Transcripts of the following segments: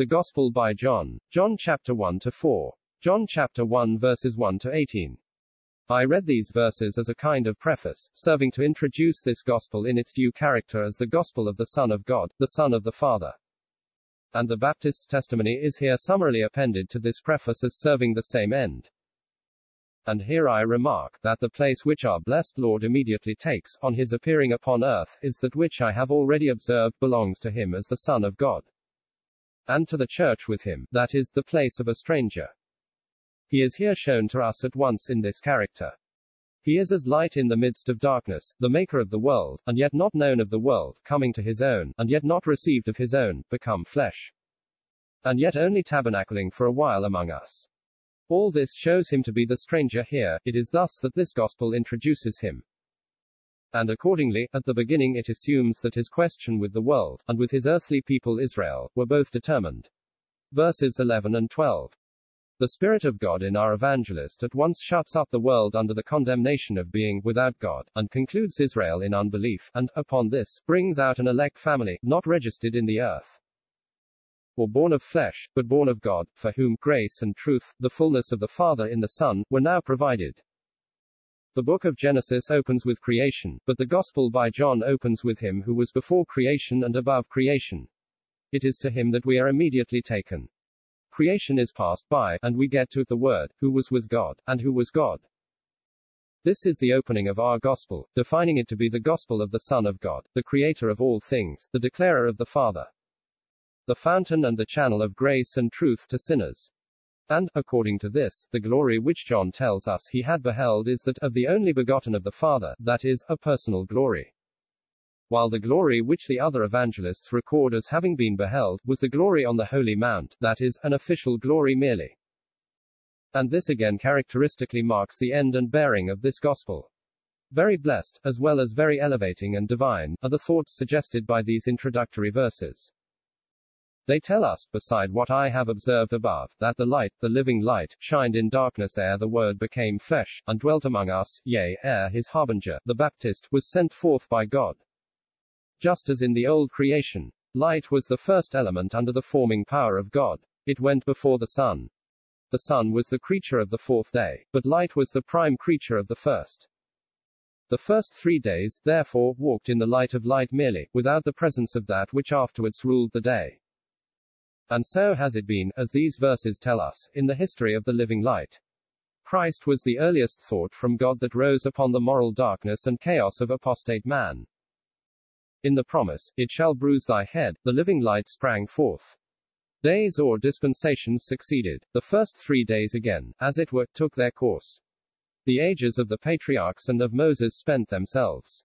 The Gospel by John. John chapter 1 to 4. John chapter 1 verses 1 to 18. I read these verses as a kind of preface, serving to introduce this gospel in its due character as the gospel of the Son of God, the Son of the Father. And the Baptist's testimony is here summarily appended to this preface as serving the same end. And here I remark, that the place which our blessed Lord immediately takes, on his appearing upon earth, is that which I have already observed belongs to him as the Son of God. And to the church with him, that is, the place of a stranger. He is here shown to us at once in this character. He is as light in the midst of darkness, the maker of the world, and yet not known of the world, coming to his own, and yet not received of his own, become flesh. And yet only tabernacling for a while among us. All this shows him to be the stranger here, it is thus that this gospel introduces him. And accordingly, at the beginning it assumes that his question with the world, and with his earthly people Israel, were both determined. Verses 11 and 12. The Spirit of God in our evangelist at once shuts up the world under the condemnation of being without God, and concludes Israel in unbelief, and, upon this, brings out an elect family, not registered in the earth or born of flesh, but born of God, for whom grace and truth, the fullness of the Father in the Son, were now provided. The book of Genesis opens with creation, but the Gospel by John opens with him who was before creation and above creation. It is to him that we are immediately taken. Creation is passed by, and we get to the Word, who was with God, and who was God. This is the opening of our gospel, defining it to be the gospel of the Son of God, the creator of all things, the declarer of the Father the fountain and the channel of grace and truth to sinners. And, according to this, the glory which John tells us he had beheld is that of the only begotten of the Father, that is, a personal glory. While the glory which the other evangelists record as having been beheld, was the glory on the Holy Mount, that is, an official glory merely. And this again characteristically marks the end and bearing of this gospel. Very blessed, as well as very elevating and divine, are the thoughts suggested by these introductory verses. They tell us, beside what I have observed above, that the light, the living light, shined in darkness ere the Word became flesh, and dwelt among us, yea, ere his harbinger, the Baptist, was sent forth by God. Just as in the old creation, light was the first element under the forming power of God. It went before the sun. The sun was the creature of the fourth day, but light was the prime creature of the first. The first three days, therefore, walked in the light of light merely, without the presence of that which afterwards ruled the day. And so has it been, as these verses tell us, in the history of the living light. Christ was the earliest thought from God that rose upon the moral darkness and chaos of apostate man. In the promise, it shall bruise thy head, the living light sprang forth. Days or dispensations succeeded, the first three days again, as it were, took their course. The ages of the patriarchs and of Moses spent themselves.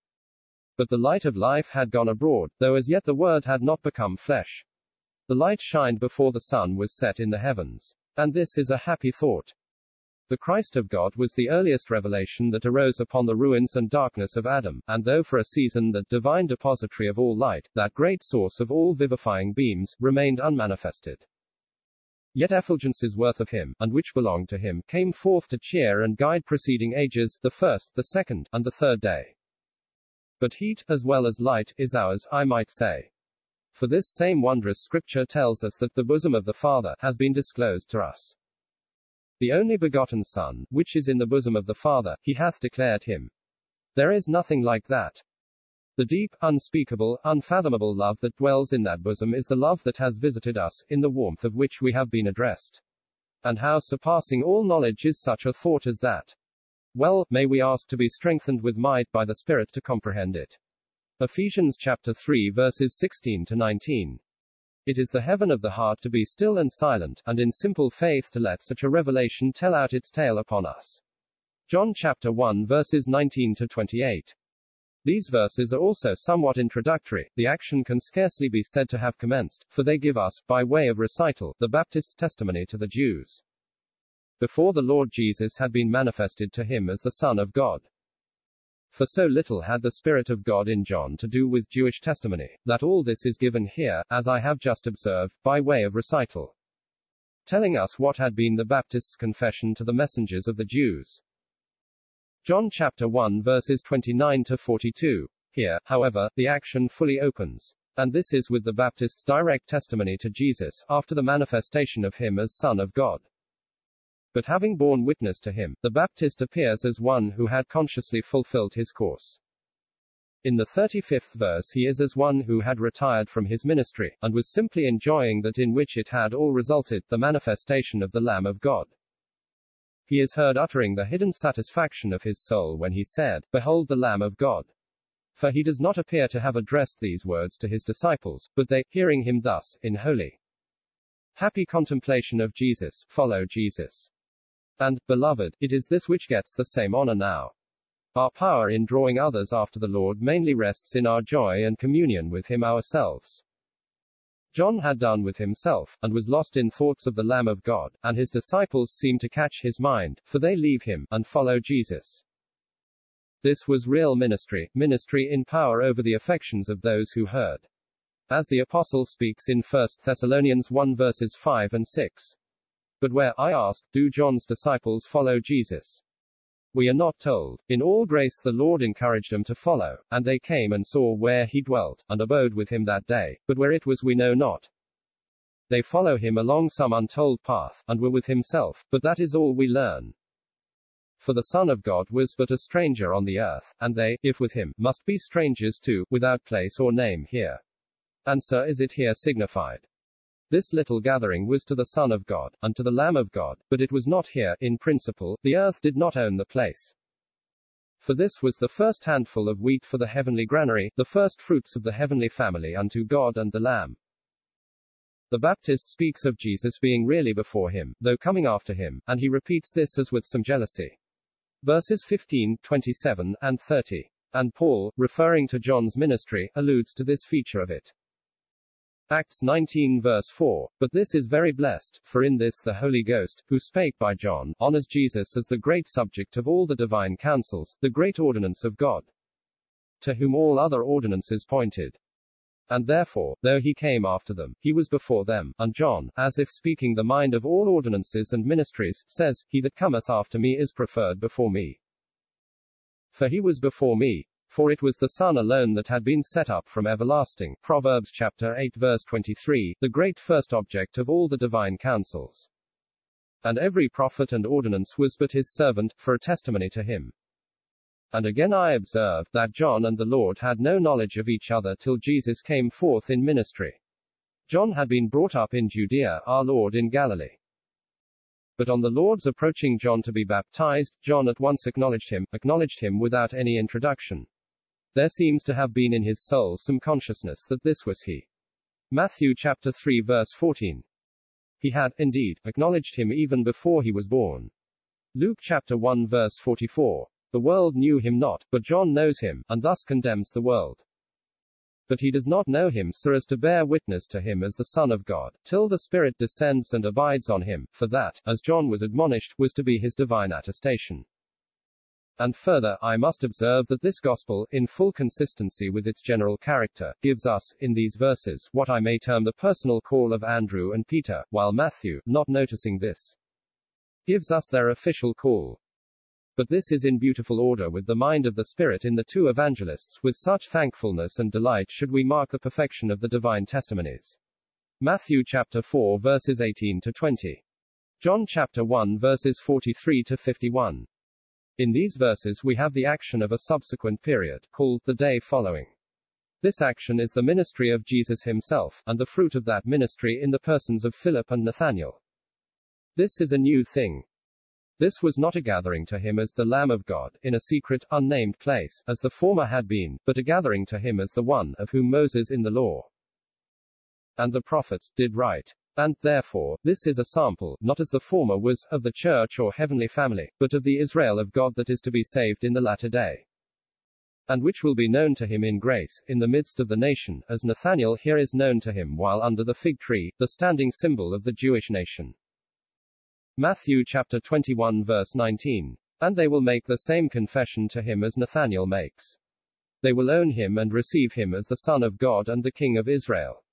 But the light of life had gone abroad, though as yet the word had not become flesh. The light shined before the sun was set in the heavens. And this is a happy thought. The Christ of God was the earliest revelation that arose upon the ruins and darkness of Adam, and though for a season that divine depository of all light, that great source of all vivifying beams, remained unmanifested. Yet effulgences worth of him, and which belonged to him, came forth to cheer and guide preceding ages, the first, the second, and the third day. But heat, as well as light, is ours, I might say. For this same wondrous scripture tells us that the bosom of the Father has been disclosed to us. The only begotten Son, which is in the bosom of the Father, he hath declared him. There is nothing like that. The deep, unspeakable, unfathomable love that dwells in that bosom is the love that has visited us, in the warmth of which we have been addressed. And how surpassing all knowledge is such a thought as that? Well, may we ask to be strengthened with might by the Spirit to comprehend it. Ephesians chapter 3 verses 16 to 19. It is the heaven of the heart to be still and silent, and in simple faith to let such a revelation tell out its tale upon us. John chapter 1 verses 19 to 28. These verses are also somewhat introductory, the action can scarcely be said to have commenced, for they give us, by way of recital, the Baptist's testimony to the Jews. Before the Lord Jesus had been manifested to him as the Son of God. For so little had the Spirit of God in John to do with Jewish testimony, that all this is given here, as I have just observed, by way of recital. Telling us what had been the Baptist's confession to the messengers of the Jews. John chapter 1 verses 29 to 42. Here, however, the action fully opens. And this is with the Baptist's direct testimony to Jesus, after the manifestation of him as Son of God. But having borne witness to him, the Baptist appears as one who had consciously fulfilled his course. In the 35th verse, he is as one who had retired from his ministry, and was simply enjoying that in which it had all resulted, the manifestation of the Lamb of God. He is heard uttering the hidden satisfaction of his soul when he said, Behold the Lamb of God. For he does not appear to have addressed these words to his disciples, but they, hearing him thus, in holy, happy contemplation of Jesus, follow Jesus. And, beloved, it is this which gets the same honor now. Our power in drawing others after the Lord mainly rests in our joy and communion with Him ourselves. John had done with himself, and was lost in thoughts of the Lamb of God, and his disciples seem to catch his mind, for they leave him, and follow Jesus. This was real ministry, ministry in power over the affections of those who heard. As the apostle speaks in 1 Thessalonians 1 verses 5 and 6. But where, I ask, do John's disciples follow Jesus? We are not told. In all grace the Lord encouraged them to follow, and they came and saw where he dwelt, and abode with him that day, but where it was we know not. They follow him along some untold path, and were with himself, but that is all we learn. For the Son of God was but a stranger on the earth, and they, if with him, must be strangers too, without place or name here. And so is it here signified. This little gathering was to the Son of God, and to the Lamb of God, but it was not here, in principle, the earth did not own the place. For this was the first handful of wheat for the heavenly granary, the first fruits of the heavenly family unto God and the Lamb. The Baptist speaks of Jesus being really before him, though coming after him, and he repeats this as with some jealousy. Verses 15, 27, and 30. And Paul, referring to John's ministry, alludes to this feature of it. Acts 19 verse 4. But this is very blessed, for in this the Holy Ghost, who spake by John, honors Jesus as the great subject of all the divine counsels, the great ordinance of God, to whom all other ordinances pointed. And therefore, though he came after them, he was before them, and John, as if speaking the mind of all ordinances and ministries, says, He that cometh after me is preferred before me. For he was before me, for it was the Son alone that had been set up from everlasting. Proverbs chapter 8 verse 23, the great first object of all the divine counsels. And every prophet and ordinance was but his servant, for a testimony to him. And again I observe, that John and the Lord had no knowledge of each other till Jesus came forth in ministry. John had been brought up in Judea, our Lord in Galilee. But on the Lord's approaching John to be baptized, John at once acknowledged him, acknowledged him without any introduction. There seems to have been in his soul some consciousness that this was he. Matthew chapter 3 verse 14. He had, indeed, acknowledged him even before he was born. Luke chapter 1 verse 44. The world knew him not, but John knows him, and thus condemns the world. But he does not know him so as to bear witness to him as the Son of God, till the Spirit descends and abides on him, for that, as John was admonished, was to be his divine attestation. And further, I must observe that this gospel, in full consistency with its general character, gives us, in these verses, what I may term the personal call of Andrew and Peter, while Matthew, not noticing this, gives us their official call. But this is in beautiful order with the mind of the Spirit in the two evangelists, with such thankfulness and delight should we mark the perfection of the divine testimonies. Matthew chapter 4 verses 18 to 20. John chapter 1 verses 43 to 51. In these verses we have the action of a subsequent period, called the day following. This action is the ministry of Jesus himself, and the fruit of that ministry in the persons of Philip and Nathanael. This is a new thing. This was not a gathering to him as the Lamb of God, in a secret, unnamed place, as the former had been, but a gathering to him as the one, of whom Moses in the law and the prophets did write. And, therefore, this is a sample, not as the former was, of the church or heavenly family, but of the Israel of God that is to be saved in the latter day. And which will be known to him in grace, in the midst of the nation, as Nathanael here is known to him while under the fig tree, the standing symbol of the Jewish nation. Matthew chapter 21 verse 19. And they will make the same confession to him as Nathanael makes. They will own him and receive him as the Son of God and the King of Israel.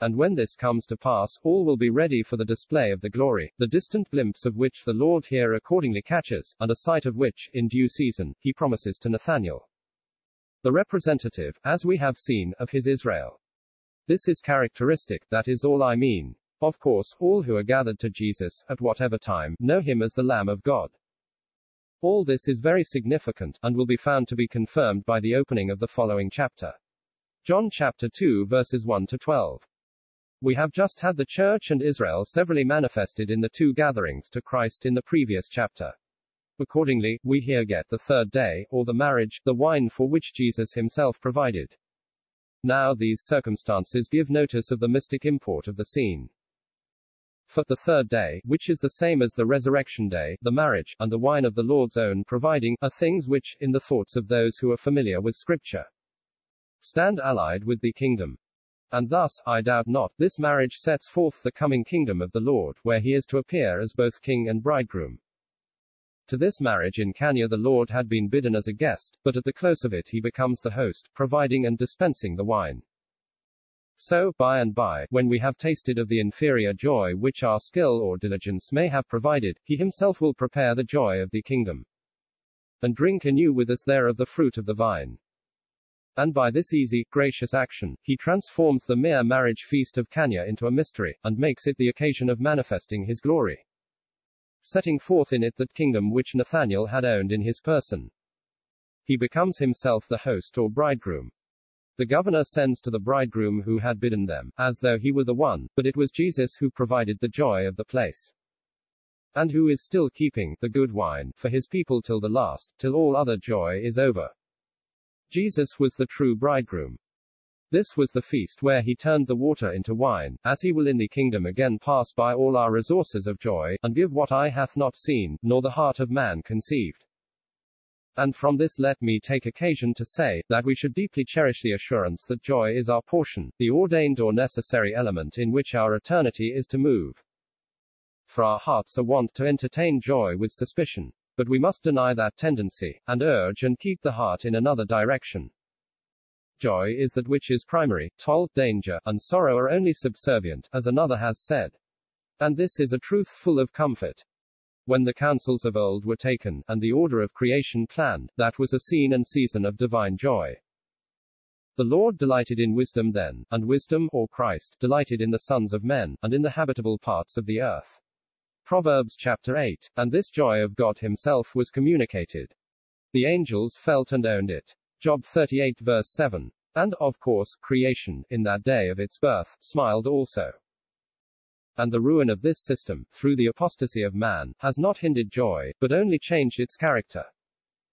And when this comes to pass, all will be ready for the display of the glory, the distant glimpse of which the Lord here accordingly catches, and a sight of which, in due season, he promises to Nathanael. the representative, as we have seen, of his Israel. This is characteristic, that is all I mean. Of course, all who are gathered to Jesus, at whatever time, know him as the Lamb of God. All this is very significant, and will be found to be confirmed by the opening of the following chapter. John chapter 2 verses 1 to 12. We have just had the church and Israel severally manifested in the two gatherings to Christ in the previous chapter. Accordingly, we here get the third day, or the marriage, the wine for which Jesus himself provided. Now these circumstances give notice of the mystic import of the scene. For the third day, which is the same as the resurrection day, the marriage, and the wine of the Lord's own providing, are things which, in the thoughts of those who are familiar with Scripture, stand allied with the kingdom. And thus, I doubt not, this marriage sets forth the coming kingdom of the Lord, where he is to appear as both king and bridegroom. To this marriage in Cana the Lord had been bidden as a guest, but at the close of it he becomes the host, providing and dispensing the wine. So, by and by, when we have tasted of the inferior joy which our skill or diligence may have provided, he himself will prepare the joy of the kingdom. And drink anew with us there of the fruit of the vine. And by this easy, gracious action, he transforms the mere marriage feast of Cana into a mystery, and makes it the occasion of manifesting his glory setting forth in it that kingdom which Nathanael had owned in his person. He becomes himself the host or bridegroom. The governor sends to the bridegroom who had bidden them, as though he were the one, but it was Jesus who provided the joy of the place. And who is still keeping the good wine for his people till the last, till all other joy is over. Jesus was the true bridegroom. This was the feast where he turned the water into wine, as he will in the kingdom again pass by all our resources of joy, and give what eye hath not seen, nor the heart of man conceived. And from this let me take occasion to say, that we should deeply cherish the assurance that joy is our portion, the ordained or necessary element in which our eternity is to move. For our hearts are wont to entertain joy with suspicion. But we must deny that tendency, and urge and keep the heart in another direction. Joy is that which is primary, toil, danger, and sorrow are only subservient, as another has said. And this is a truth full of comfort. When the counsels of old were taken, and the order of creation planned, that was a scene and season of divine joy. The Lord delighted in wisdom then, and wisdom, or Christ, delighted in the sons of men, and in the habitable parts of the earth. Proverbs chapter 8. And this joy of God Himself was communicated. The angels felt and owned it. Job 38 verse 7. And, of course, creation, in that day of its birth, smiled also. And the ruin of this system, through the apostasy of man, has not hindered joy, but only changed its character.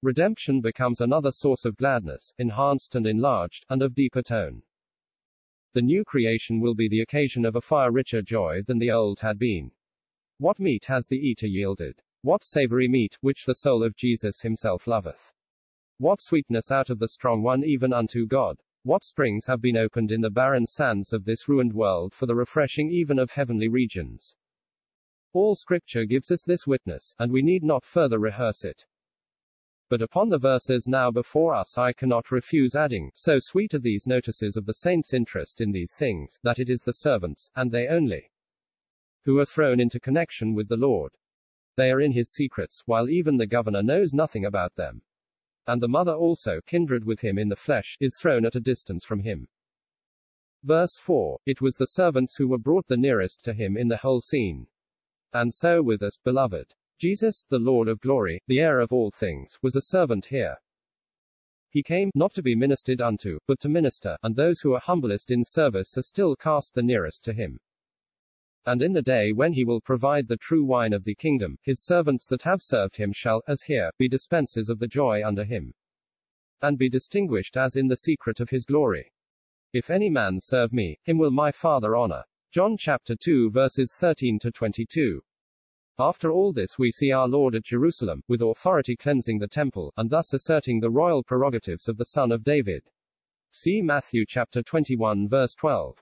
Redemption becomes another source of gladness, enhanced and enlarged, and of deeper tone. The new creation will be the occasion of a far richer joy than the old had been. What meat has the eater yielded? What savory meat, which the soul of Jesus himself loveth? What sweetness out of the strong one even unto God? What springs have been opened in the barren sands of this ruined world for the refreshing even of heavenly regions? All scripture gives us this witness, and we need not further rehearse it. But upon the verses now before us I cannot refuse adding, so sweet are these notices of the saints' interest in these things, that it is the servants, and they only, who are thrown into connection with the Lord. They are in his secrets, while even the governor knows nothing about them and the mother also, kindred with him in the flesh, is thrown at a distance from him. Verse 4 It was the servants who were brought the nearest to him in the whole scene. And so with us, beloved. Jesus, the Lord of glory, the heir of all things, was a servant here. He came, not to be ministered unto, but to minister, and those who are humblest in service are still cast the nearest to him. And in the day when he will provide the true wine of the kingdom, his servants that have served him shall, as here, be dispensers of the joy under him. And be distinguished as in the secret of his glory. If any man serve me, him will my Father honor. John chapter 2 verses 13 to 22. After all this we see our Lord at Jerusalem, with authority cleansing the temple, and thus asserting the royal prerogatives of the Son of David. See Matthew chapter 21 verse 12.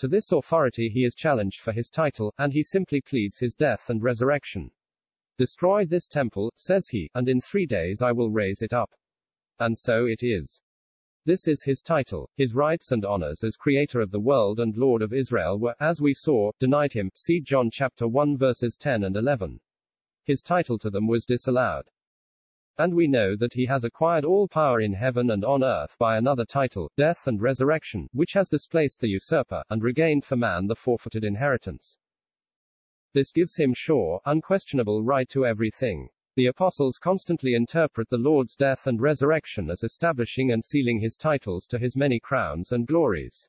To this authority he is challenged for his title, and he simply pleads his death and resurrection. Destroy this temple, says he, and in three days I will raise it up. And so it is. This is his title. His rights and honors as creator of the world and Lord of Israel were, as we saw, denied him. See John chapter 1 verses 10 and 11. His title to them was disallowed. And we know that he has acquired all power in heaven and on earth by another title, death and resurrection, which has displaced the usurper, and regained for man the forfeited inheritance. This gives him sure, unquestionable right to everything. The apostles constantly interpret the Lord's death and resurrection as establishing and sealing his titles to his many crowns and glories.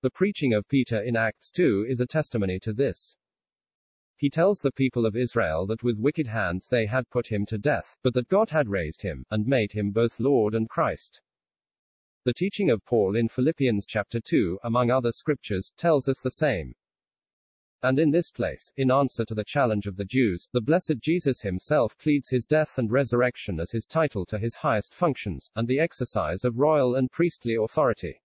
The preaching of Peter in Acts 2 is a testimony to this. He tells the people of Israel that with wicked hands they had put him to death, but that God had raised him, and made him both Lord and Christ. The teaching of Paul in Philippians chapter 2, among other scriptures, tells us the same. And in this place, in answer to the challenge of the Jews, the blessed Jesus himself pleads his death and resurrection as his title to his highest functions, and the exercise of royal and priestly authority.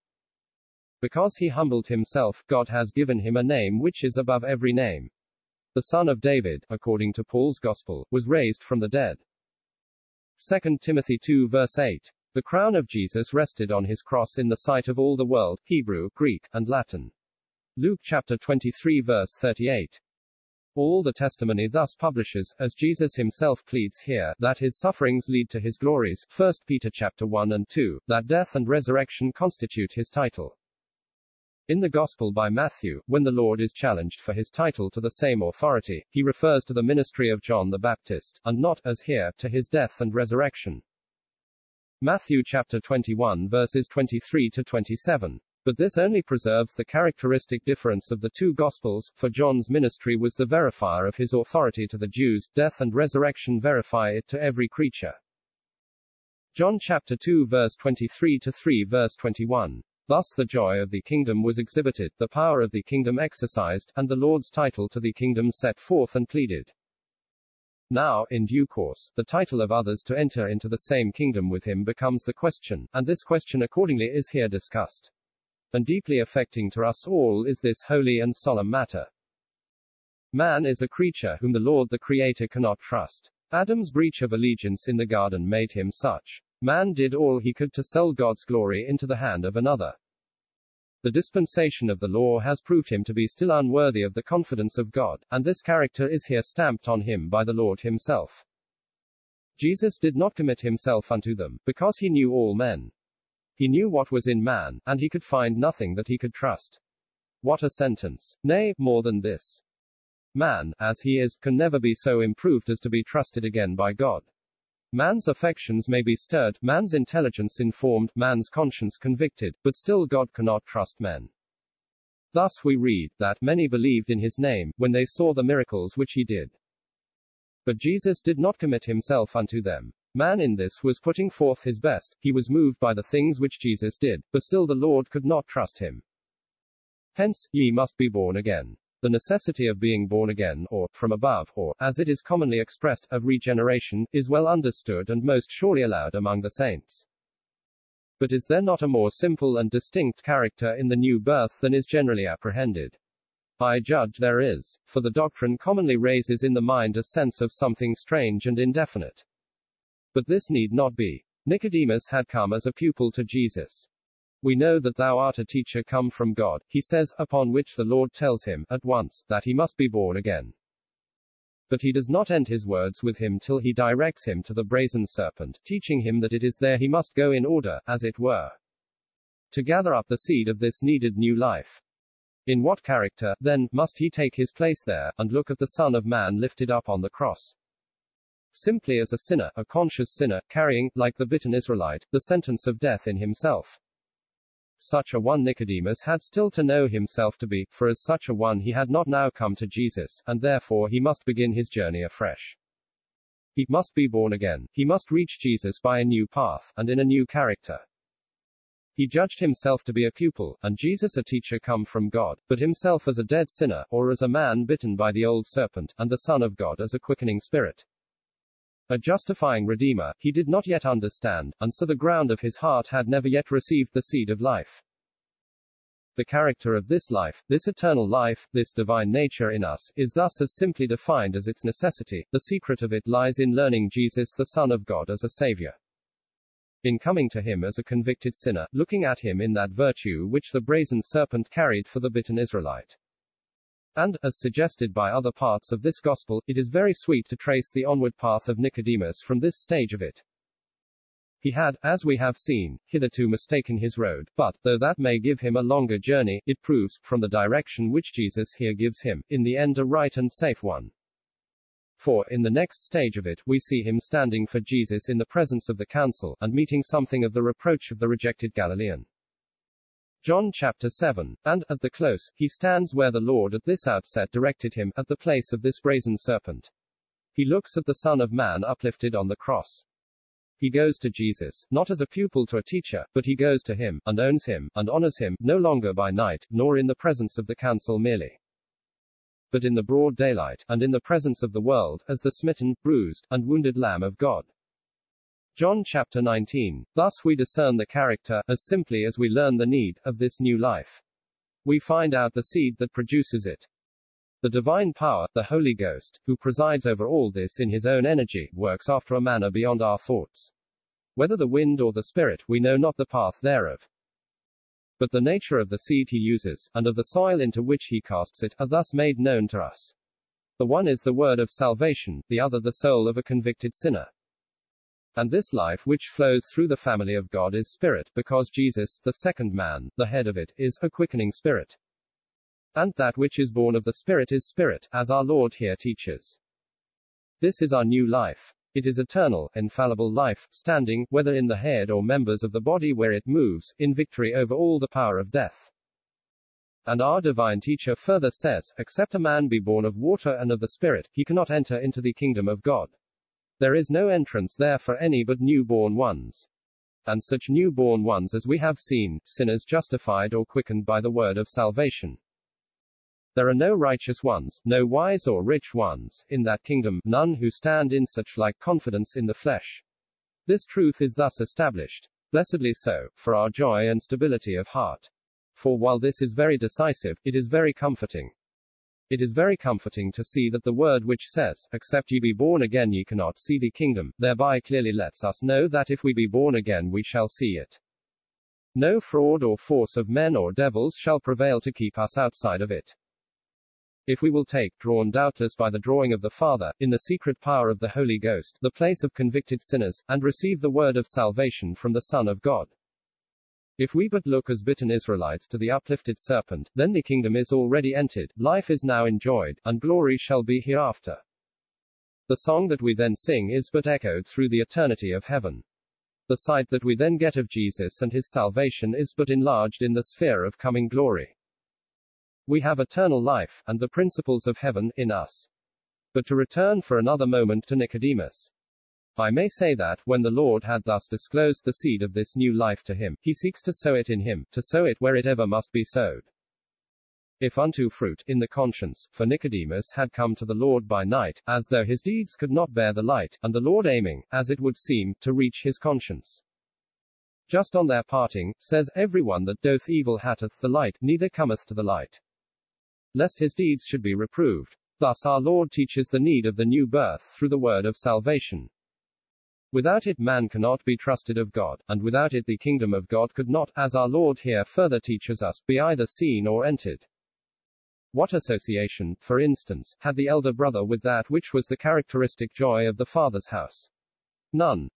Because he humbled himself, God has given him a name which is above every name. The son of David, according to Paul's gospel, was raised from the dead. 2 Timothy 2 verse 8. The crown of Jesus rested on his cross in the sight of all the world, Hebrew, Greek, and Latin. Luke chapter 23 verse 38. All the testimony thus publishes, as Jesus himself pleads here, that his sufferings lead to his glories, 1 Peter chapter 1 and 2, that death and resurrection constitute his title. In the Gospel by Matthew, when the Lord is challenged for his title to the same authority, he refers to the ministry of John the Baptist, and not, as here, to his death and resurrection. Matthew chapter 21 verses 23 to 27. But this only preserves the characteristic difference of the two Gospels, for John's ministry was the verifier of his authority to the Jews, death and resurrection verify it to every creature. John chapter 2 verse 23 to 3 verse 21. Thus the joy of the kingdom was exhibited, the power of the kingdom exercised, and the Lord's title to the kingdom set forth and pleaded. Now, in due course, the title of others to enter into the same kingdom with him becomes the question, and this question accordingly is here discussed and deeply affecting to us all is this holy and solemn matter. Man is a creature whom the Lord the Creator cannot trust. Adam's breach of allegiance in the garden made him such. Man did all he could to sell God's glory into the hand of another. The dispensation of the law has proved him to be still unworthy of the confidence of God, and this character is here stamped on him by the Lord himself. Jesus did not commit himself unto them, because he knew all men. He knew what was in man, and he could find nothing that he could trust. What a sentence. Nay, more than this. Man, as he is, can never be so improved as to be trusted again by God. Man's affections may be stirred, man's intelligence informed, man's conscience convicted, but still God cannot trust men. Thus we read, that many believed in his name, when they saw the miracles which he did. But Jesus did not commit himself unto them. Man in this was putting forth his best, he was moved by the things which Jesus did, but still the Lord could not trust him. Hence, ye must be born again. The necessity of being born again, or, from above, or, as it is commonly expressed, of regeneration, is well understood and most surely allowed among the saints. But is there not a more simple and distinct character in the new birth than is generally apprehended? I judge there is, for the doctrine commonly raises in the mind a sense of something strange and indefinite. But this need not be. Nicodemus had come as a pupil to Jesus. We know that thou art a teacher come from God, he says, upon which the Lord tells him, at once, that he must be born again. But he does not end his words with him till he directs him to the brazen serpent, teaching him that it is there he must go in order, as it were, to gather up the seed of this needed new life. In what character, then, must he take his place there, and look at the Son of Man lifted up on the cross? simply as a sinner, a conscious sinner, carrying, like the bitten Israelite, the sentence of death in himself. Such a one Nicodemus had still to know himself to be, for as such a one he had not now come to Jesus, and therefore he must begin his journey afresh. He must be born again, he must reach Jesus by a new path, and in a new character. He judged himself to be a pupil, and Jesus a teacher come from God, but himself as a dead sinner, or as a man bitten by the old serpent, and the Son of God as a quickening spirit. A justifying Redeemer, he did not yet understand, and so the ground of his heart had never yet received the seed of life. The character of this life, this eternal life, this divine nature in us, is thus as simply defined as its necessity. The secret of it lies in learning Jesus the Son of God as a Savior. In coming to him as a convicted sinner, looking at him in that virtue which the brazen serpent carried for the bitten Israelite. And, as suggested by other parts of this gospel, it is very sweet to trace the onward path of Nicodemus from this stage of it. He had, as we have seen, hitherto mistaken his road, but, though that may give him a longer journey, it proves, from the direction which Jesus here gives him, in the end a right and safe one. For, in the next stage of it, we see him standing for Jesus in the presence of the council, and meeting something of the reproach of the rejected Galilean. John chapter 7. And, at the close, he stands where the Lord at this outset directed him, at the place of this brazen serpent. He looks at the Son of Man uplifted on the cross. He goes to Jesus, not as a pupil to a teacher, but he goes to him, and owns him, and honors him, no longer by night, nor in the presence of the council merely, but in the broad daylight, and in the presence of the world, as the smitten, bruised, and wounded Lamb of God. John chapter 19. Thus we discern the character, as simply as we learn the need, of this new life. We find out the seed that produces it. The divine power, the Holy Ghost, who presides over all this in his own energy, works after a manner beyond our thoughts. Whether the wind or the Spirit, we know not the path thereof. But the nature of the seed he uses, and of the soil into which he casts it, are thus made known to us. The one is the word of salvation, the other the soul of a convicted sinner. And this life which flows through the family of God is spirit, because Jesus, the second man, the head of it, is a quickening spirit. And that which is born of the Spirit is spirit, as our Lord here teaches. This is our new life. It is eternal, infallible life, standing, whether in the head or members of the body where it moves, in victory over all the power of death. And our divine teacher further says, Except a man be born of water and of the Spirit, he cannot enter into the kingdom of God. There is no entrance there for any but new-born ones. And such new-born ones as we have seen, sinners justified or quickened by the word of salvation. There are no righteous ones, no wise or rich ones, in that kingdom, none who stand in such like confidence in the flesh. This truth is thus established. Blessedly so, for our joy and stability of heart. For while this is very decisive, it is very comforting. It is very comforting to see that the word which says, Except ye be born again, ye cannot see the kingdom, thereby clearly lets us know that if we be born again, we shall see it. No fraud or force of men or devils shall prevail to keep us outside of it. If we will take, drawn doubtless by the drawing of the Father, in the secret power of the Holy Ghost, the place of convicted sinners, and receive the word of salvation from the Son of God, if we but look as bitten Israelites to the uplifted serpent, then the kingdom is already entered, life is now enjoyed, and glory shall be hereafter. The song that we then sing is but echoed through the eternity of heaven. The sight that we then get of Jesus and his salvation is but enlarged in the sphere of coming glory. We have eternal life, and the principles of heaven, in us. But to return for another moment to Nicodemus. I may say that, when the Lord had thus disclosed the seed of this new life to him, he seeks to sow it in him, to sow it where it ever must be sowed. If unto fruit, in the conscience, for Nicodemus had come to the Lord by night, as though his deeds could not bear the light, and the Lord aiming, as it would seem, to reach his conscience. Just on their parting, says, Every one that doth evil hateth the light, neither cometh to the light. Lest his deeds should be reproved. Thus our Lord teaches the need of the new birth through the word of salvation. Without it man cannot be trusted of God, and without it the kingdom of God could not, as our Lord here further teaches us, be either seen or entered. What association, for instance, had the elder brother with that which was the characteristic joy of the father's house? None.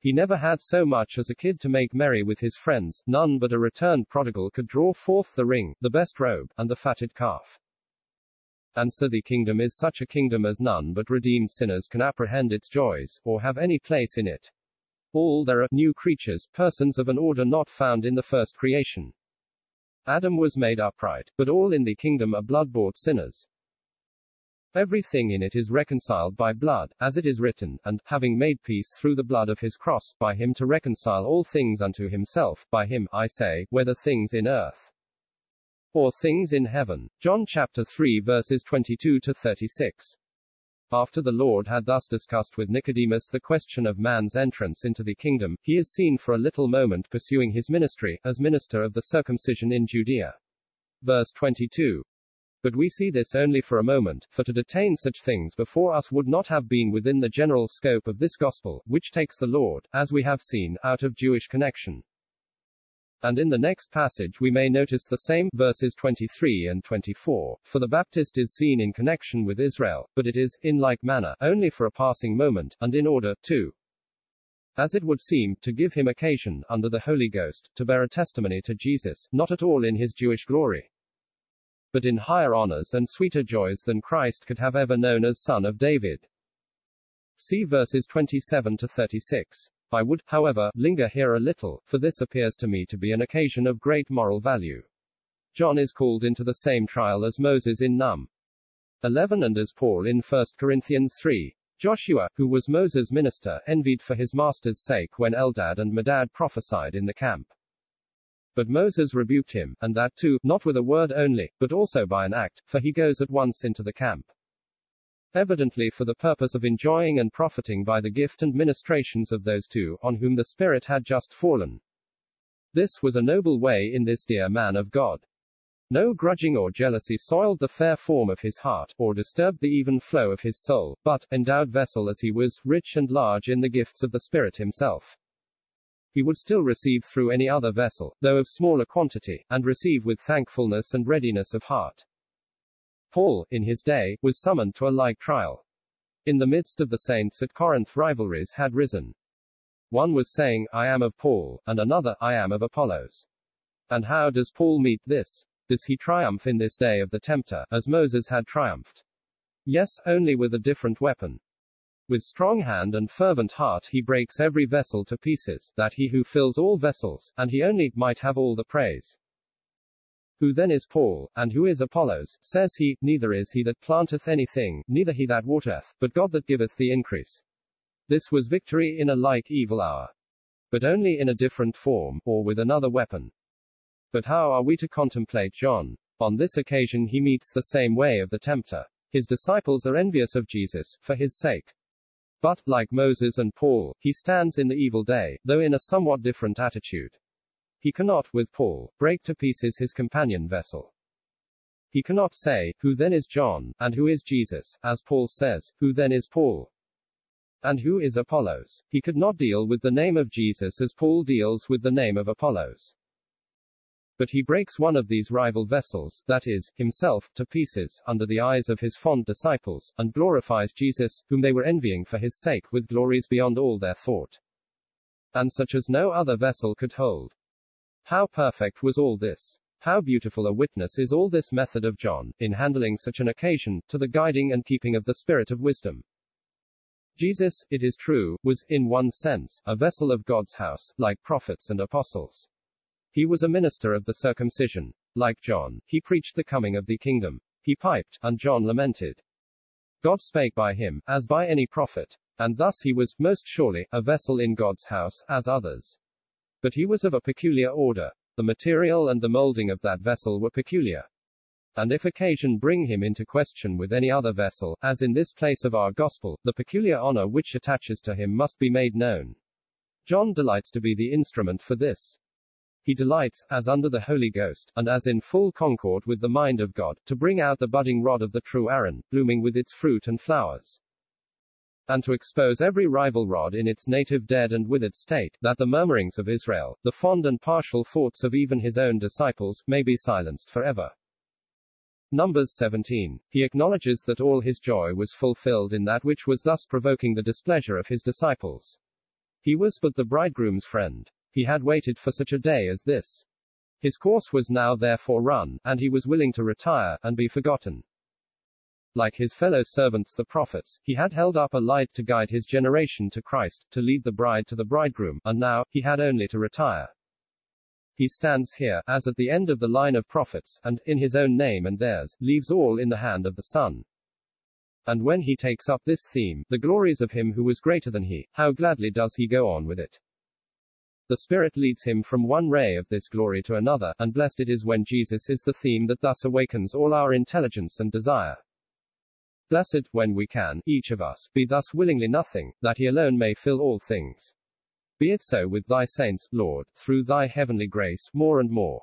He never had so much as a kid to make merry with his friends, none but a returned prodigal could draw forth the ring, the best robe, and the fatted calf. And so the kingdom is such a kingdom as none but redeemed sinners can apprehend its joys, or have any place in it. All there are new creatures, persons of an order not found in the first creation. Adam was made upright, but all in the kingdom are blood-bought sinners. Everything in it is reconciled by blood, as it is written, and, having made peace through the blood of his cross, by him to reconcile all things unto himself, by him, I say, whether things in earth, or things in heaven. John chapter 3 verses 22 to 36. After the Lord had thus discussed with Nicodemus the question of man's entrance into the kingdom, he is seen for a little moment pursuing his ministry, as minister of the circumcision in Judea. Verse 22. But we see this only for a moment, for to detain such things before us would not have been within the general scope of this gospel, which takes the Lord, as we have seen, out of Jewish connection. And in the next passage we may notice the same, verses 23 and 24, for the Baptist is seen in connection with Israel, but it is, in like manner, only for a passing moment, and in order, to, as it would seem, to give him occasion, under the Holy Ghost, to bear a testimony to Jesus, not at all in his Jewish glory, but in higher honors and sweeter joys than Christ could have ever known as Son of David. See verses 27 to 36. I would, however, linger here a little, for this appears to me to be an occasion of great moral value. John is called into the same trial as Moses in Num 11 and as Paul in 1 Corinthians 3. Joshua, who was Moses' minister, envied for his master's sake when Eldad and Medad prophesied in the camp. But Moses rebuked him, and that too, not with a word only, but also by an act, for he goes at once into the camp. Evidently for the purpose of enjoying and profiting by the gift and ministrations of those two, on whom the Spirit had just fallen. This was a noble way in this dear man of God. No grudging or jealousy soiled the fair form of his heart, or disturbed the even flow of his soul, but, endowed vessel as he was, rich and large in the gifts of the Spirit himself, he would still receive through any other vessel, though of smaller quantity, and receive with thankfulness and readiness of heart. Paul, in his day, was summoned to a like trial. In the midst of the saints at Corinth rivalries had risen. One was saying, I am of Paul, and another, I am of Apollos. And how does Paul meet this? Does he triumph in this day of the tempter, as Moses had triumphed? Yes, only with a different weapon. With strong hand and fervent heart he breaks every vessel to pieces, that he who fills all vessels, and he only, might have all the praise. Who then is Paul, and who is Apollos? Says he, Neither is he that planteth anything, neither he that watereth, but God that giveth the increase. This was victory in a like evil hour. But only in a different form, or with another weapon. But how are we to contemplate John? On this occasion he meets the same way of the tempter. His disciples are envious of Jesus, for his sake. But, like Moses and Paul, he stands in the evil day, though in a somewhat different attitude. He cannot, with Paul, break to pieces his companion vessel. He cannot say, Who then is John, and who is Jesus, as Paul says, Who then is Paul? And who is Apollos? He could not deal with the name of Jesus as Paul deals with the name of Apollos. But he breaks one of these rival vessels, that is, himself, to pieces, under the eyes of his fond disciples, and glorifies Jesus, whom they were envying for his sake, with glories beyond all their thought. And such as no other vessel could hold. How perfect was all this! How beautiful a witness is all this method of John, in handling such an occasion, to the guiding and keeping of the spirit of wisdom. Jesus, it is true, was, in one sense, a vessel of God's house, like prophets and apostles. He was a minister of the circumcision. Like John, he preached the coming of the kingdom. He piped, and John lamented. God spake by him, as by any prophet. And thus he was, most surely, a vessel in God's house, as others. But he was of a peculiar order. The material and the molding of that vessel were peculiar. And if occasion bring him into question with any other vessel, as in this place of our gospel, the peculiar honor which attaches to him must be made known. John delights to be the instrument for this. He delights, as under the Holy Ghost, and as in full concord with the mind of God, to bring out the budding rod of the true Aaron, blooming with its fruit and flowers. And to expose every rival rod in its native dead and withered state, that the murmurings of Israel, the fond and partial thoughts of even his own disciples, may be silenced forever. Numbers 17. He acknowledges that all his joy was fulfilled in that which was thus provoking the displeasure of his disciples. He was but the bridegroom's friend. He had waited for such a day as this. His course was now therefore run, and he was willing to retire, and be forgotten. Like his fellow servants the prophets, he had held up a light to guide his generation to Christ, to lead the bride to the bridegroom, and now, he had only to retire. He stands here, as at the end of the line of prophets, and, in his own name and theirs, leaves all in the hand of the Son. And when he takes up this theme, the glories of him who was greater than he, how gladly does he go on with it. The Spirit leads him from one ray of this glory to another, and blessed it is when Jesus is the theme that thus awakens all our intelligence and desire. Blessed, when we can, each of us, be thus willingly nothing, that he alone may fill all things. Be it so with thy saints, Lord, through thy heavenly grace, more and more.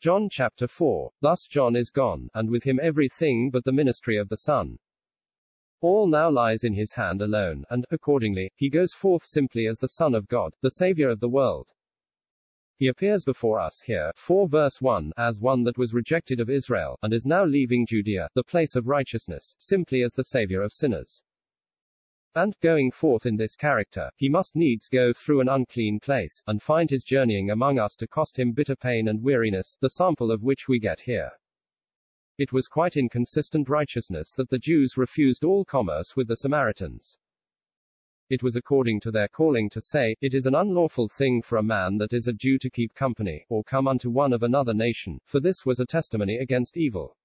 John chapter 4. Thus John is gone, and with him everything but the ministry of the Son. All now lies in his hand alone, and, accordingly, he goes forth simply as the Son of God, the Savior of the world. He appears before us here, 4 verse 1, as one that was rejected of Israel, and is now leaving Judea, the place of righteousness, simply as the Savior of sinners. And, going forth in this character, he must needs go through an unclean place, and find his journeying among us to cost him bitter pain and weariness, the sample of which we get here. It was quite inconsistent righteousness that the Jews refused all commerce with the Samaritans it was according to their calling to say, It is an unlawful thing for a man that is a Jew to keep company, or come unto one of another nation, for this was a testimony against evil.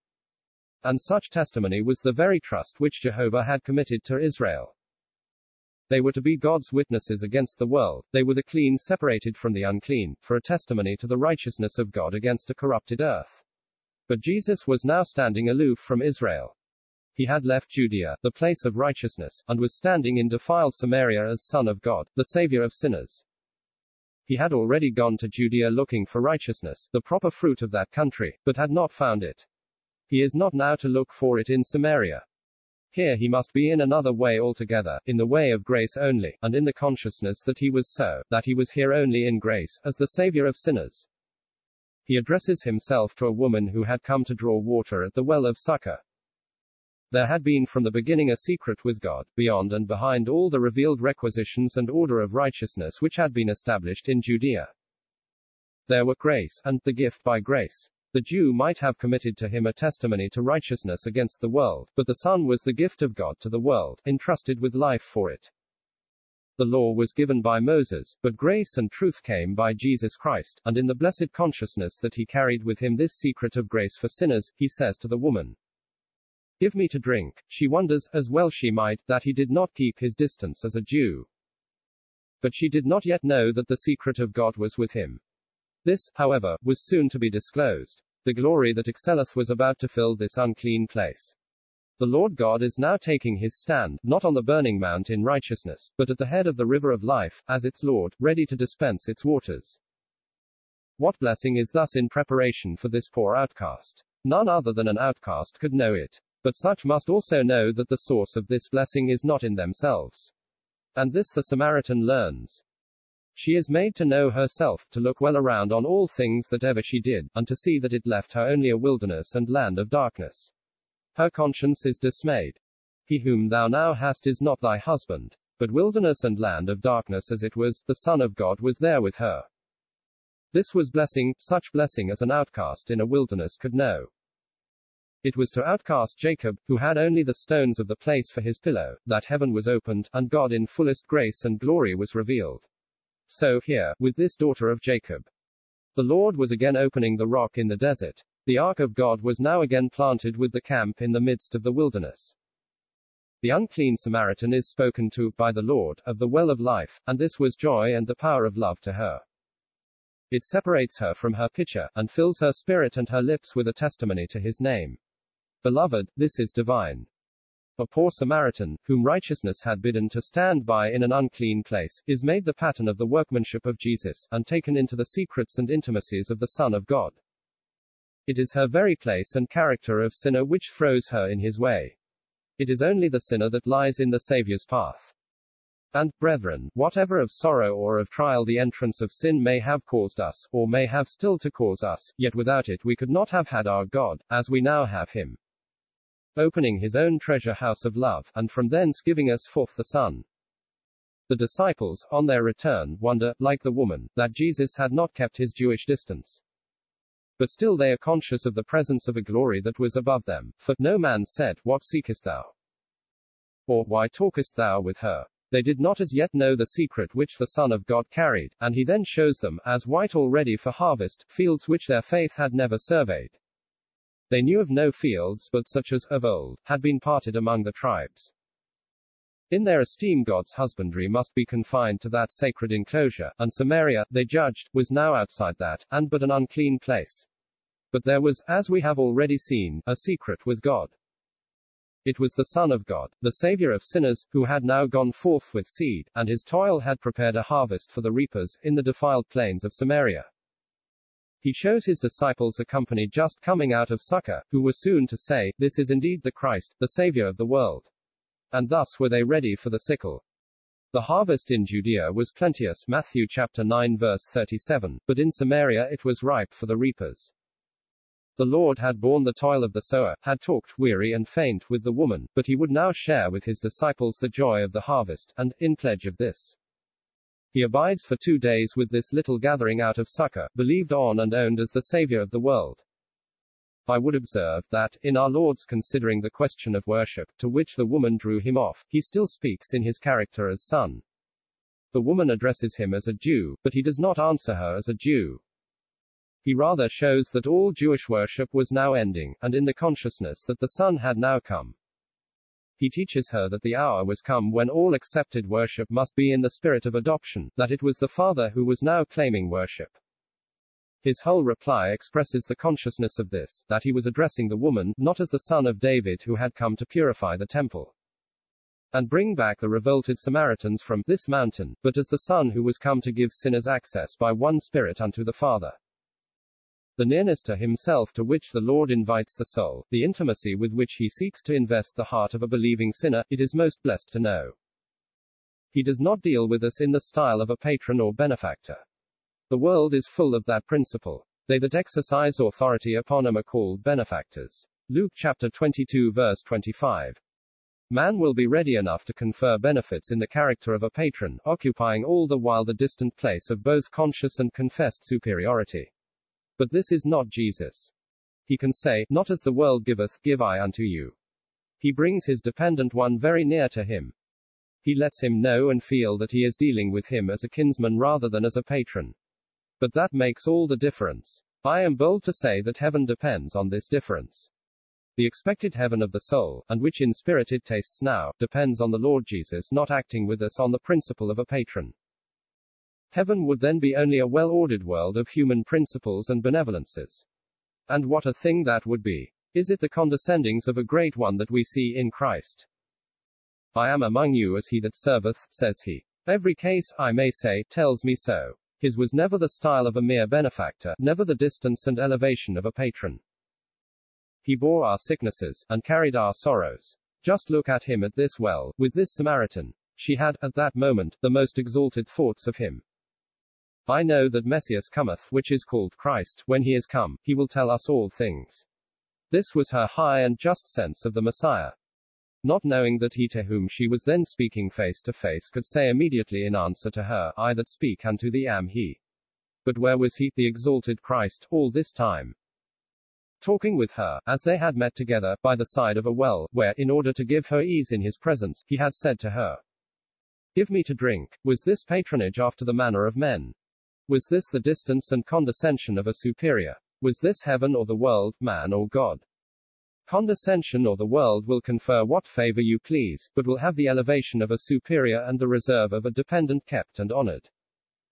And such testimony was the very trust which Jehovah had committed to Israel. They were to be God's witnesses against the world, they were the clean separated from the unclean, for a testimony to the righteousness of God against a corrupted earth. But Jesus was now standing aloof from Israel. He had left Judea, the place of righteousness, and was standing in defiled Samaria as Son of God, the Savior of sinners. He had already gone to Judea looking for righteousness, the proper fruit of that country, but had not found it. He is not now to look for it in Samaria. Here he must be in another way altogether, in the way of grace only, and in the consciousness that he was so, that he was here only in grace, as the Savior of sinners. He addresses himself to a woman who had come to draw water at the well of Sychar. There had been from the beginning a secret with God, beyond and behind all the revealed requisitions and order of righteousness which had been established in Judea. There were grace, and the gift by grace. The Jew might have committed to him a testimony to righteousness against the world, but the Son was the gift of God to the world, entrusted with life for it. The law was given by Moses, but grace and truth came by Jesus Christ, and in the blessed consciousness that he carried with him this secret of grace for sinners, he says to the woman, Give me to drink. She wonders, as well she might, that he did not keep his distance as a Jew. But she did not yet know that the secret of God was with him. This, however, was soon to be disclosed. The glory that excelleth was about to fill this unclean place. The Lord God is now taking his stand, not on the burning mount in righteousness, but at the head of the river of life, as its Lord, ready to dispense its waters. What blessing is thus in preparation for this poor outcast? None other than an outcast could know it. But such must also know that the source of this blessing is not in themselves. And this the Samaritan learns. She is made to know herself, to look well around on all things that ever she did, and to see that it left her only a wilderness and land of darkness. Her conscience is dismayed. He whom thou now hast is not thy husband. But wilderness and land of darkness as it was, the Son of God was there with her. This was blessing, such blessing as an outcast in a wilderness could know. It was to outcast Jacob, who had only the stones of the place for his pillow, that heaven was opened, and God in fullest grace and glory was revealed. So, here, with this daughter of Jacob, the Lord was again opening the rock in the desert. The ark of God was now again planted with the camp in the midst of the wilderness. The unclean Samaritan is spoken to, by the Lord, of the well of life, and this was joy and the power of love to her. It separates her from her pitcher, and fills her spirit and her lips with a testimony to his name. Beloved, this is divine. A poor Samaritan, whom righteousness had bidden to stand by in an unclean place, is made the pattern of the workmanship of Jesus, and taken into the secrets and intimacies of the Son of God. It is her very place and character of sinner which throws her in his way. It is only the sinner that lies in the Saviour's path. And, brethren, whatever of sorrow or of trial the entrance of sin may have caused us, or may have still to cause us, yet without it we could not have had our God, as we now have him opening his own treasure house of love, and from thence giving us forth the Son. The disciples, on their return, wonder, like the woman, that Jesus had not kept his Jewish distance. But still they are conscious of the presence of a glory that was above them, for no man said, What seekest thou? Or, Why talkest thou with her? They did not as yet know the secret which the Son of God carried, and he then shows them, as white already for harvest, fields which their faith had never surveyed. They knew of no fields but such as, of old, had been parted among the tribes. In their esteem God's husbandry must be confined to that sacred enclosure, and Samaria, they judged, was now outside that, and but an unclean place. But there was, as we have already seen, a secret with God. It was the Son of God, the Savior of sinners, who had now gone forth with seed, and his toil had prepared a harvest for the reapers, in the defiled plains of Samaria. He shows his disciples a company just coming out of Sychar, who were soon to say, This is indeed the Christ, the Savior of the world. And thus were they ready for the sickle. The harvest in Judea was plenteous, Matthew chapter 9 verse 37, but in Samaria it was ripe for the reapers. The Lord had borne the toil of the sower, had talked, weary and faint, with the woman, but he would now share with his disciples the joy of the harvest, and, in pledge of this, he abides for two days with this little gathering out of Sychar, believed on and owned as the Savior of the world. I would observe that, in our Lord's considering the question of worship, to which the woman drew him off, he still speaks in his character as son. The woman addresses him as a Jew, but he does not answer her as a Jew. He rather shows that all Jewish worship was now ending, and in the consciousness that the Son had now come. He teaches her that the hour was come when all accepted worship must be in the spirit of adoption, that it was the Father who was now claiming worship. His whole reply expresses the consciousness of this, that he was addressing the woman, not as the son of David who had come to purify the temple and bring back the revolted Samaritans from this mountain, but as the Son who was come to give sinners access by one Spirit unto the Father. The nearness to himself to which the Lord invites the soul, the intimacy with which he seeks to invest the heart of a believing sinner, it is most blessed to know. He does not deal with us in the style of a patron or benefactor. The world is full of that principle. They that exercise authority upon him are called benefactors. Luke chapter 22 verse 25. Man will be ready enough to confer benefits in the character of a patron, occupying all the while the distant place of both conscious and confessed superiority. But this is not Jesus. He can say, Not as the world giveth, give I unto you. He brings his dependent one very near to him. He lets him know and feel that he is dealing with him as a kinsman rather than as a patron. But that makes all the difference. I am bold to say that heaven depends on this difference. The expected heaven of the soul, and which in spirit it tastes now, depends on the Lord Jesus not acting with us on the principle of a patron. Heaven would then be only a well ordered world of human principles and benevolences. And what a thing that would be! Is it the condescendings of a great one that we see in Christ? I am among you as he that serveth, says he. Every case, I may say, tells me so. His was never the style of a mere benefactor, never the distance and elevation of a patron. He bore our sicknesses, and carried our sorrows. Just look at him at this well, with this Samaritan. She had, at that moment, the most exalted thoughts of him. I know that Messias cometh, which is called Christ, when he is come, he will tell us all things. This was her high and just sense of the Messiah. Not knowing that he to whom she was then speaking face to face could say immediately in answer to her, I that speak unto thee am he. But where was he, the exalted Christ, all this time? Talking with her, as they had met together, by the side of a well, where, in order to give her ease in his presence, he had said to her, Give me to drink. Was this patronage after the manner of men? Was this the distance and condescension of a superior? Was this heaven or the world, man or God? Condescension or the world will confer what favor you please, but will have the elevation of a superior and the reserve of a dependent kept and honored.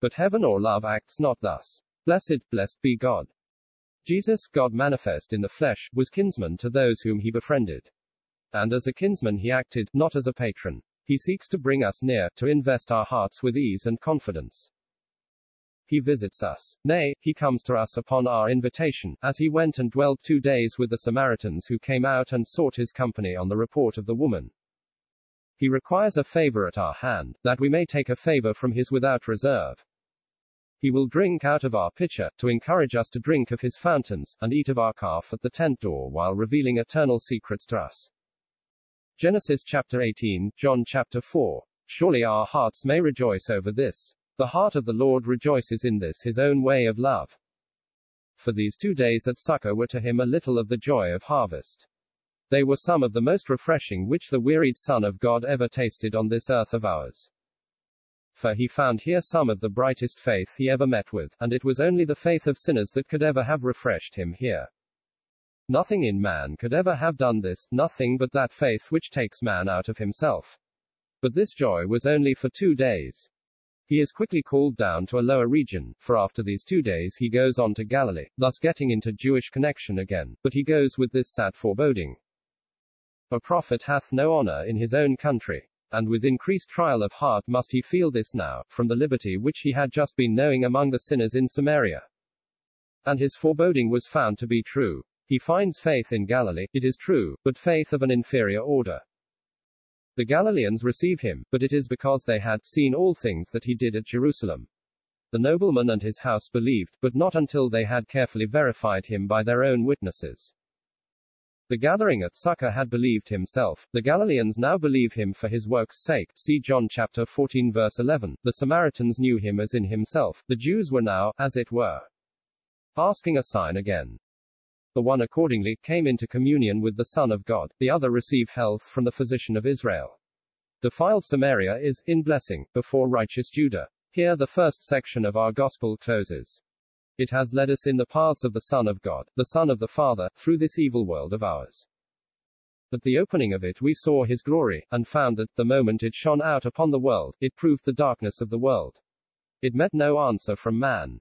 But heaven or love acts not thus. Blessed, blessed be God. Jesus, God manifest in the flesh, was kinsman to those whom he befriended. And as a kinsman he acted, not as a patron. He seeks to bring us near, to invest our hearts with ease and confidence. He visits us. Nay, he comes to us upon our invitation, as he went and dwelt two days with the Samaritans who came out and sought his company on the report of the woman. He requires a favor at our hand, that we may take a favor from his without reserve. He will drink out of our pitcher, to encourage us to drink of his fountains, and eat of our calf at the tent door while revealing eternal secrets to us. Genesis chapter 18, John chapter 4. Surely our hearts may rejoice over this. The heart of the Lord rejoices in this his own way of love. For these two days at Sychar were to him a little of the joy of harvest. They were some of the most refreshing which the wearied Son of God ever tasted on this earth of ours. For he found here some of the brightest faith he ever met with, and it was only the faith of sinners that could ever have refreshed him here. Nothing in man could ever have done this, nothing but that faith which takes man out of himself. But this joy was only for two days. He is quickly called down to a lower region, for after these two days he goes on to Galilee, thus getting into Jewish connection again, but he goes with this sad foreboding. A prophet hath no honor in his own country. And with increased trial of heart must he feel this now, from the liberty which he had just been knowing among the sinners in Samaria. And his foreboding was found to be true. He finds faith in Galilee, it is true, but faith of an inferior order. The Galileans receive him, but it is because they had seen all things that he did at Jerusalem. The nobleman and his house believed, but not until they had carefully verified him by their own witnesses. The gathering at Sychar had believed himself. The Galileans now believe him for his work's sake. See John chapter 14 verse 11. The Samaritans knew him as in himself. The Jews were now, as it were, asking a sign again. The one accordingly came into communion with the Son of God, the other received health from the physician of Israel. Defiled Samaria is, in blessing, before righteous Judah. Here the first section of our gospel closes. It has led us in the paths of the Son of God, the Son of the Father, through this evil world of ours. At the opening of it we saw his glory, and found that, the moment it shone out upon the world, it proved the darkness of the world. It met no answer from man.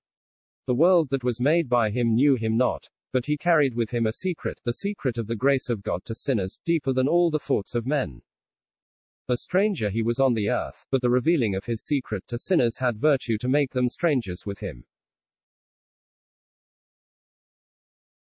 The world that was made by him knew him not. But he carried with him a secret, the secret of the grace of God to sinners, deeper than all the thoughts of men. A stranger he was on the earth, but the revealing of his secret to sinners had virtue to make them strangers with him.